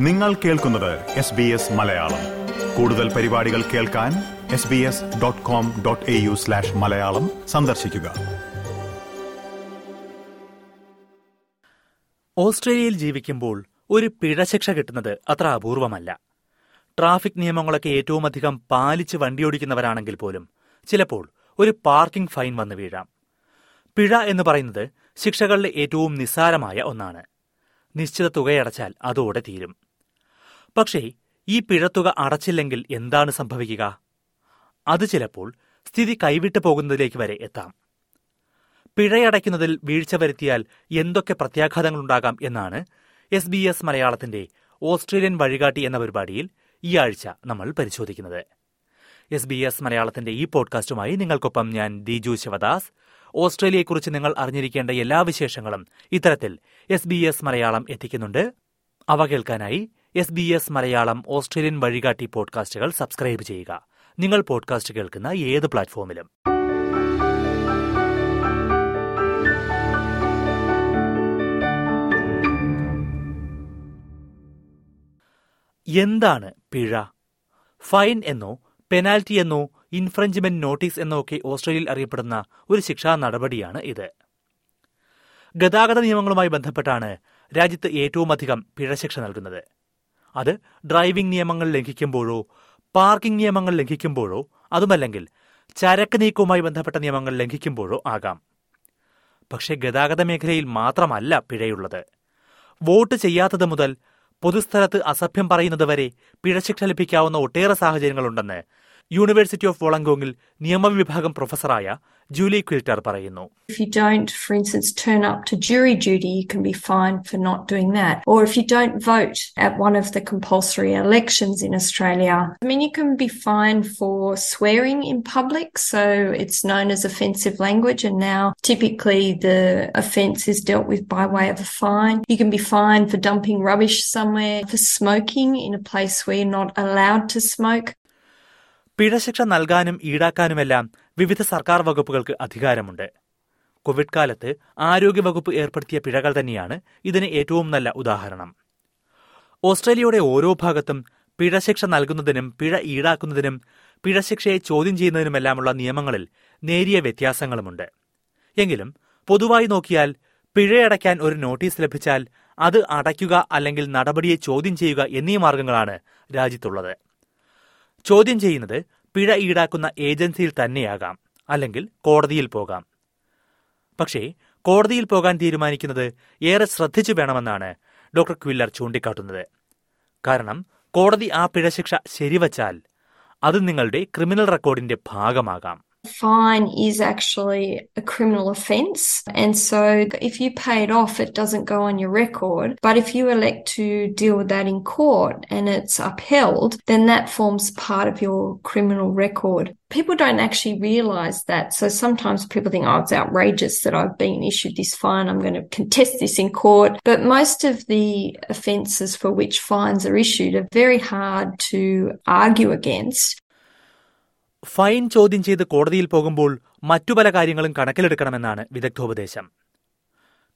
നിങ്ങൾ കേൾക്കുന്നത് S B S Malayalam. കൂടുതൽ പരിപാടികൾ കേൾക്കാൻ S B S dot com dot A U slash Malayalam സന്ദർശിക്കുക. ഓസ്ട്രേലിയയിൽ ജീവിക്കുമ്പോൾ ഒരു പിഴശിക്ഷ കിട്ടുന്നത് അത്ര അപൂർവമല്ല. ട്രാഫിക് നിയമങ്ങളൊക്കെ ഏറ്റവും അധികം പാലിച്ച് വണ്ടിയോടിക്കുന്നവരാണെങ്കിൽ പോലും ചിലപ്പോൾ ഒരു പാർക്കിംഗ് ഫൈൻ വന്നു വീഴാം. പിഴ എന്ന് പറയുന്നത് ശിക്ഷകളുടെ ഏറ്റവും നിസ്സാരമായ ഒന്നാണ്. നിശ്ചിത തുകയടച്ചാൽ അതോടെ തീരും. പക്ഷേ ഈ പിഴത്തുക അടച്ചില്ലെങ്കിൽ എന്താണ് സംഭവിക്കുക? അത് ചിലപ്പോൾ സ്ഥിതി കൈവിട്ടു പോകുന്നതിലേക്ക് വരെ എത്താം. പിഴയടയ്ക്കുന്നതിൽ വീഴ്ച വരുത്തിയാൽ എന്തൊക്കെ പ്രത്യാഘാതങ്ങളുണ്ടാകാം എന്നാണ് എസ് ബി എസ് മലയാളത്തിന്റെ ഓസ്ട്രേലിയൻ വഴികാട്ടി എന്ന പരിപാടിയിൽ ഈ ആഴ്ച നമ്മൾ പരിശോധിക്കുന്നത്. എസ് ബി എസ് മലയാളത്തിന്റെ ഈ പോഡ്കാസ്റ്റുമായി നിങ്ങൾക്കൊപ്പം ഞാൻ ദിജു ശിവദാസ്. ഓസ്ട്രേലിയയെക്കുറിച്ച് നിങ്ങൾ അറിഞ്ഞിരിക്കേണ്ട എല്ലാ വിശേഷങ്ങളും ഇത്തരത്തിൽ എസ് ബി എസ് മലയാളം എത്തിക്കുന്നുണ്ട്. അവ കേൾക്കാനായി S B S Malayalam Australian വഴികാട്ടി പോഡ്കാസ്റ്റുകൾ സബ്സ്ക്രൈബ് ചെയ്യുക. നിങ്ങൾ പോഡ്കാസ്റ്റ് കേൾക്കുന്ന ഏത് പ്ലാറ്റ്ഫോമിലും. എന്താണ് പിഴ? ഫൈൻ എന്നോ പെനാൽറ്റി എന്നോ ഇൻഫ്രഞ്ച്മെന്റ് നോട്ടീസ് എന്നോ ഒക്കെ ഓസ്ട്രേലിയയിൽ അറിയപ്പെടുന്ന ഒരു ശിക്ഷാ നടപടിയാണ് ഇത്. ഗതാഗത നിയമങ്ങളുമായി ബന്ധപ്പെട്ടാണ് രാജ്യത്ത് ഏറ്റവുമധികം പിഴശിക്ഷ നൽകുന്നത്. അത് ഡ്രൈവിംഗ് നിയമങ്ങൾ ലംഘിക്കുമ്പോഴോ പാർക്കിംഗ് നിയമങ്ങൾ ലംഘിക്കുമ്പോഴോ അതുമല്ലെങ്കിൽ ചരക്ക് നീക്കവുമായി ബന്ധപ്പെട്ട നിയമങ്ങൾ ലംഘിക്കുമ്പോഴോ ആകാം. പക്ഷേ ഗതാഗത മേഖലയിൽ മാത്രമല്ല പിഴയുള്ളത്. വോട്ട് ചെയ്യാത്തത് മുതൽ പൊതുസ്ഥലത്ത് അസഭ്യം പറയുന്നത് വരെ പിഴശിക്ഷ ലഭിക്കാവുന്ന ഒട്ടേറെ സാഹചര്യങ്ങളുണ്ടെന്ന് യൂണിവേഴ്സിറ്റി ഓഫ് വോളങ്കോങ്ങിൽ നിയമവിഭാഗം പ്രൊഫസറായ ജൂലി ക്വിൽറ്റർ പറയുന്നു If you don't, for instance, turn up to jury duty, you can be fined for not doing that. Or if you don't vote at one of the compulsory elections in Australia, I mean, you can be fined for swearing in public. So it's known as offensive language. And now typically the offence is dealt with by way of a fine. You can be fined for dumping rubbish somewhere, for smoking in a place where you're not allowed to smoke. പിഴശിക്ഷ നൽകാനും ഈടാക്കാനുമെല്ലാം വിവിധ സർക്കാർ വകുപ്പുകൾക്ക് അധികാരമുണ്ട്. Covid കാലത്ത് ആരോഗ്യവകുപ്പ് ഏർപ്പെടുത്തിയ പിഴകൾ തന്നെയാണ് ഇതിന് ഏറ്റവും നല്ല ഉദാഹരണം. ഓസ്ട്രേലിയയുടെ ഓരോ ഭാഗത്തും പിഴശിക്ഷ നൽകുന്നതിനും പിഴ ഈടാക്കുന്നതിനും പിഴശിക്ഷയെ ചോദ്യം ചെയ്യുന്നതിനുമെല്ലാമുള്ള നിയമങ്ങളിൽ നേരിയ വ്യത്യാസങ്ങളുമുണ്ട്. എങ്കിലും പൊതുവായി നോക്കിയാൽ പിഴയടയ്ക്കാൻ ഒരു നോട്ടീസ് ലഭിച്ചാൽ അത് അടയ്ക്കുക അല്ലെങ്കിൽ നടപടിയെ ചോദ്യം ചെയ്യുക എന്നീ മാർഗങ്ങളാണ് രാജ്യത്തുള്ളത്. ചോദ്യം ചെയ്യുന്നത് പിഴ ഈടാക്കുന്ന ഏജൻസിയിൽ തന്നെയാകാം അല്ലെങ്കിൽ കോടതിയിൽ പോകാം. പക്ഷേ കോടതിയിൽ പോകാൻ തീരുമാനിക്കുന്നത് ഏറെ ശ്രദ്ധിച്ചു വേണമെന്നാണ് ഡോക്ടർ ക്വില്ലർ ചൂണ്ടിക്കാട്ടുന്നത്. കാരണം കോടതി ആ പിഴശിക്ഷ ശരിവച്ചാൽ അത് നിങ്ങളുടെ ക്രിമിനൽ റെക്കോർഡിന്റെ ഭാഗമാകാം. Fine is actually a criminal offence. And so if you pay it off, it doesn't go on your record. But if you elect to deal with that in court and it's upheld, then that forms part of your criminal record. People don't actually realize that. So sometimes people think, oh, it's outrageous that I've been issued this fine. I'm going to contest this in court. But most of the offences for which fines are issued are very hard to argue against. Fine ചോദ്യം ചെയ്ത് കോടതിയിൽ പോകുമ്പോൾ മറ്റു പല കാര്യങ്ങളും കണക്കിലെടുക്കണമെന്നാണ് വിദഗ്ധോപദേശം.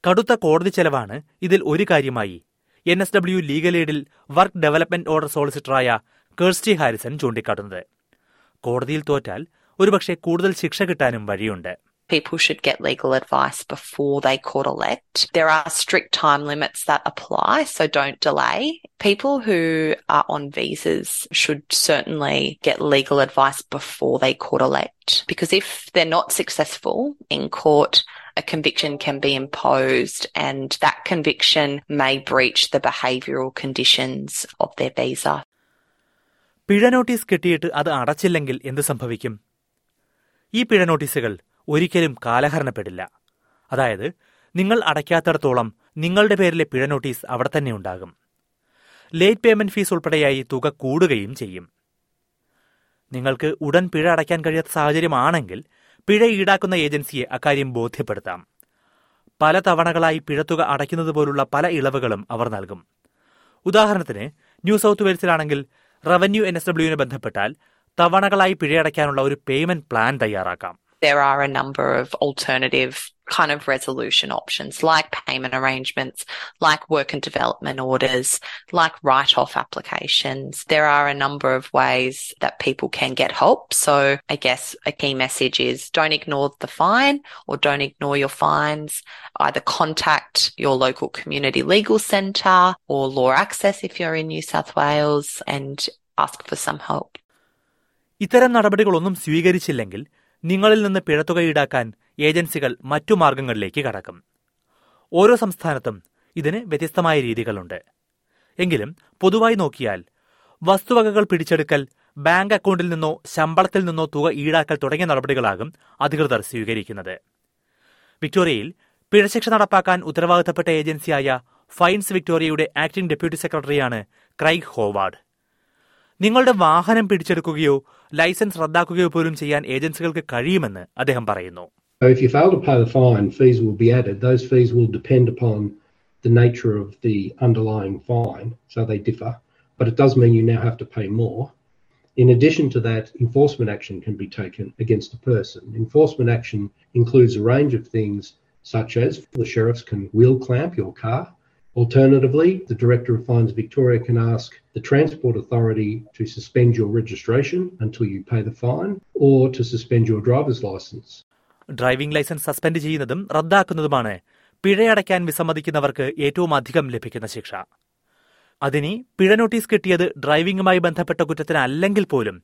കടുത്ത കോടതി ചെലവാണ് ഇതിൽ ഒരു കാര്യമായി. എൻ എസ് ഡബ്ല്യു ലീഗൽ എയ്ഡിൽ വർക്ക് ഡെവലപ്മെന്റ് ഓർഡർ സോളിസിറ്ററായ കേഴ്സ്റ്റി ഹാരിസൺ ചൂണ്ടിക്കാട്ടുന്നത്. കോടതിയിൽ തോറ്റാൽ ഒരുപക്ഷെ കൂടുതൽ ശിക്ഷ കിട്ടാനും വഴിയുണ്ട്. people should get legal advice before they court elect. There are strict time limits that apply, so don't delay. People who are on visas should certainly get legal advice before they court elect because if they're not successful in court, a conviction can be imposed and that conviction may breach the behavioural conditions of their visa. പിഴ notice കിട്ടിയിട്ട് അത് അടച്ചില്ലെങ്കിൽ എന്ത് സംഭവിക്കും ഈ പിഴ നോട്ടീസുകൾ ഒരിക്കലും കാലഹരണപ്പെടില്ല. അതായത് നിങ്ങൾ അടയ്ക്കാത്തിടത്തോളം നിങ്ങളുടെ പേരിലെ പിഴ നോട്ടീസ് അവിടെ തന്നെ ഉണ്ടാകും. ലേറ്റ് പേയ്മെന്റ് ഫീസ് ഉൾപ്പെടെയായി തുക കൂടുകയും ചെയ്യും. നിങ്ങൾക്ക് ഉടൻ പിഴ അടയ്ക്കാൻ കഴിയാത്ത സാഹചര്യമാണെങ്കിൽ പിഴ ഈടാക്കുന്ന ഏജൻസിയെ അക്കാര്യം ബോധ്യപ്പെടുത്താം. പല തവണകളായി പിഴത്തുക അടയ്ക്കുന്നത് പോലുള്ള പല ഇളവുകളും അവർ നൽകും. ഉദാഹരണത്തിന് ന്യൂ സൗത്ത് വെയിൽസിലാണെങ്കിൽ റവന്യൂ എൻ എസ് ഡബ്ല്യുവിനെ ബന്ധപ്പെട്ടാൽ തവണകളായി പിഴയടയ്ക്കാനുള്ള ഒരു പേയ്മെന്റ് പ്ലാൻ തയ്യാറാക്കാം. there are a number of alternative kind of resolution options like payment arrangements, like work and development orders, like write-off applications. There are a number of ways that people can get help. So I guess a key message is don't ignore the fine or don't ignore your fines. Either contact your local community legal centre or Law Access if you're in New South Wales and ask for some help. ഇത്തരം നടപടികളൊന്നും സ്വീകരിച്ചില്ലെങ്കിൽ നിങ്ങളിൽ നിന്ന് പിഴത്തുക ഈടാക്കാൻ ഏജൻസികൾ മറ്റു മാർഗങ്ങളിലേക്ക് കടക്കും. ഓരോ സംസ്ഥാനത്തും ഇതിന് വ്യത്യസ്തമായ രീതികളുണ്ട്. എങ്കിലും പൊതുവായി നോക്കിയാൽ വസ്തുവകകൾ പിടിച്ചെടുക്കൽ ബാങ്ക് അക്കൗണ്ടിൽ നിന്നോ ശമ്പളത്തിൽ നിന്നോ തുക ഈടാക്കൽ തുടങ്ങിയ നടപടികളാകും അധികൃതർ സ്വീകരിക്കുന്നത്. വിക്ടോറിയയിൽ പിഴശിക്ഷ നടപ്പാക്കാൻ ഉത്തരവാദിത്തപ്പെട്ട ഏജൻസിയായ ഫൈൻസ് വിക്ടോറിയയുടെ ആക്ടിംഗ് ഡെപ്യൂട്ടി സെക്രട്ടറിയാണ് ക്രൈഗ് ഹോവാർഡ്. നിങ്ങളുടെ വാഹനം പിടിച്ചെടുക്കുകയോ ലൈസൻസ് റദ്ദാക്കുകയോ പോലും ചെയ്യാൻ ഏജൻസികൾക്ക് കഴിയുമെന്ന് അദ്ദേഹം പറയുന്നു So if you fail to pay the fine, fees will be added. Those fees will depend upon the nature of the underlying fine, so they differ. But it does mean you now have to pay more. In addition to that, enforcement action can be taken against a person. Enforcement action includes a range of things, such as the sheriffs can wheel clamp your car. Alternatively, the Director of Fines Victoria can ask the Transport Authority to suspend your registration until you pay the fine or to suspend your driver's license. Driving licence suspend ചെയ്യുന്നതും റദ്ദാക്കുന്നതുമാണ് പിഴയടയ്ക്കാൻ വിസമ്മതിക്കുന്നവർക്ക് ഏറ്റവും അധികം ലഭിക്കുന്ന ശിക്ഷ അതിനി പിഴ notice കിട്ടിയത് ഡ്രൈവിംഗുമായി ബന്ധപ്പെട്ട കുറ്റത്തിനല്ലെങ്കിൽ പോലും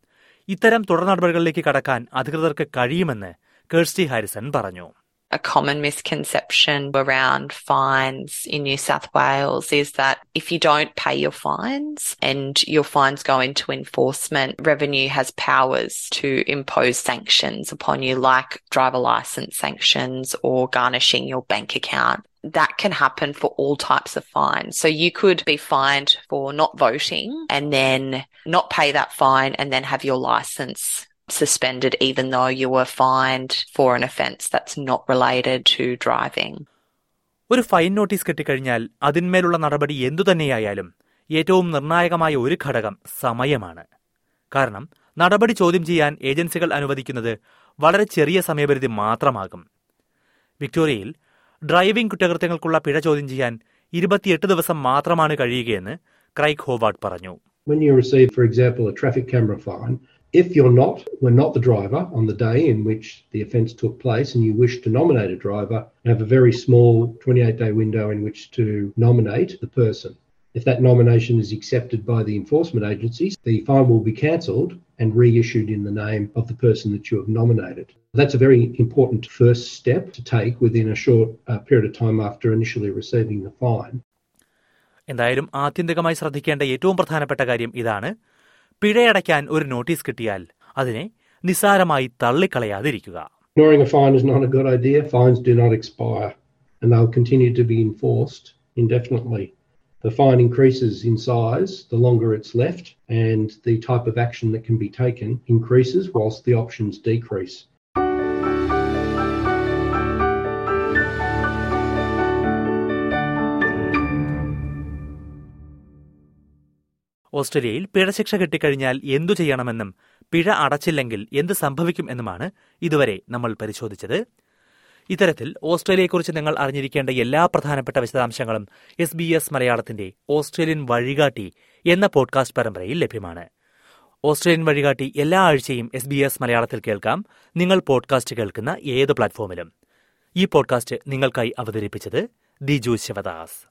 ഇത്തരം തുടർ നടപടികളിലേക്ക് കടക്കാൻ അധികൃതർക്ക് കഴിയുമെന്ന് കേഴ്സ്റ്റി ഹാരിസൺ പറഞ്ഞു a common misconception around fines in New South Wales is that if you don't pay your fines and your fines go into enforcement, revenue has powers to impose sanctions upon you, like driver license sanctions or garnishing your bank account. That can happen for all types of fines. So you could be fined for not voting and then not pay that fine and then have your license suspended even though you were fined for an offence that's not related to driving. ഒരു fine notice കിട്ടിക്കഴിഞ്ഞാൽ അതിന്മേലുള്ള നടപടി എന്തുതന്നെയായാലും ഏറ്റവും നിർണായകമായ ഒരു ഘടകം സമയമാണ്. കാരണം നടപടി ചോദ്യം ചെയ്യാൻ ഏജൻസികൾ അനുവദിക്കുന്നത് വളരെ ചെറിയ സമയപരിധി മാത്രമാകും. വിക്ടോറിയയിൽ ഡ്രൈവിംഗ് കുറ്റകൃത്യങ്ങൾക്കുള്ള പിഴ ചോദ്യം ചെയ്യാൻ ഇരുപത്തിയെട്ട് ദിവസം മാത്രമാണ് കഴിയുകയെന്ന് ക്രൈക്ക് ഹോവാർഡ് പറഞ്ഞു. When you receive, for example, a traffic camera fine, if you're not, were not the driver on the day in which the offence took place and you wish to nominate a driver, you have a very small 28 day window in which to nominate the person. If that nomination is accepted by the enforcement agencies, the fine will be cancelled and reissued in the name of the person that you have nominated. That's a very important first step to take within a short uh, period of time after initially receiving the fine. എന്തായാലും ആത്യന്തികമായി ശ്രദ്ധിക്കേണ്ട ഏറ്റവും പ്രധാനപ്പെട്ട കാര്യം ഇതാണ് പിഴയടയ്ക്കാൻ ഒരു notice കിട്ടിയാൽ അതിനെ നിസ്സാരമായി തള്ളിക്കളയാതിരിക്കുക Ignoring fine is not a good idea. Fines do not expire and they'll continue to be enforced indefinitely. The fine increases in size the longer it's left, and the type of action that can be taken increases whilst the options decrease. ഓസ്ട്രേലിയയിൽ പിഴശിക്ഷ കിട്ടിക്കഴിഞ്ഞാൽ എന്തു ചെയ്യണമെന്നും പിഴ അടച്ചില്ലെങ്കിൽ എന്ത് സംഭവിക്കും എന്നുമാണ് ഇതുവരെ നമ്മൾ പരിശോധിച്ചത്. ഇത്തരത്തിൽ ഓസ്ട്രേലിയയെക്കുറിച്ച് നിങ്ങൾ അറിഞ്ഞിരിക്കേണ്ട എല്ലാ പ്രധാനപ്പെട്ട വിശദാംശങ്ങളും എസ് ബി എസ് മലയാളത്തിന്റെ ഓസ്ട്രേലിയൻ വഴികാട്ടി എന്ന പോഡ്കാസ്റ്റ് പരമ്പരയിൽ ലഭ്യമാണ്. ഓസ്ട്രേലിയൻ വഴികാട്ടി എല്ലാ ആഴ്ചയും എസ് ബി എസ് മലയാളത്തിൽ കേൾക്കാം. നിങ്ങൾ പോഡ്കാസ്റ്റ് കേൾക്കുന്ന ഏത് പ്ലാറ്റ്ഫോമിലും. ഈ പോഡ്കാസ്റ്റ് നിങ്ങൾക്കായി അവതരിപ്പിച്ചത് ദിജു ശിവദാസ്.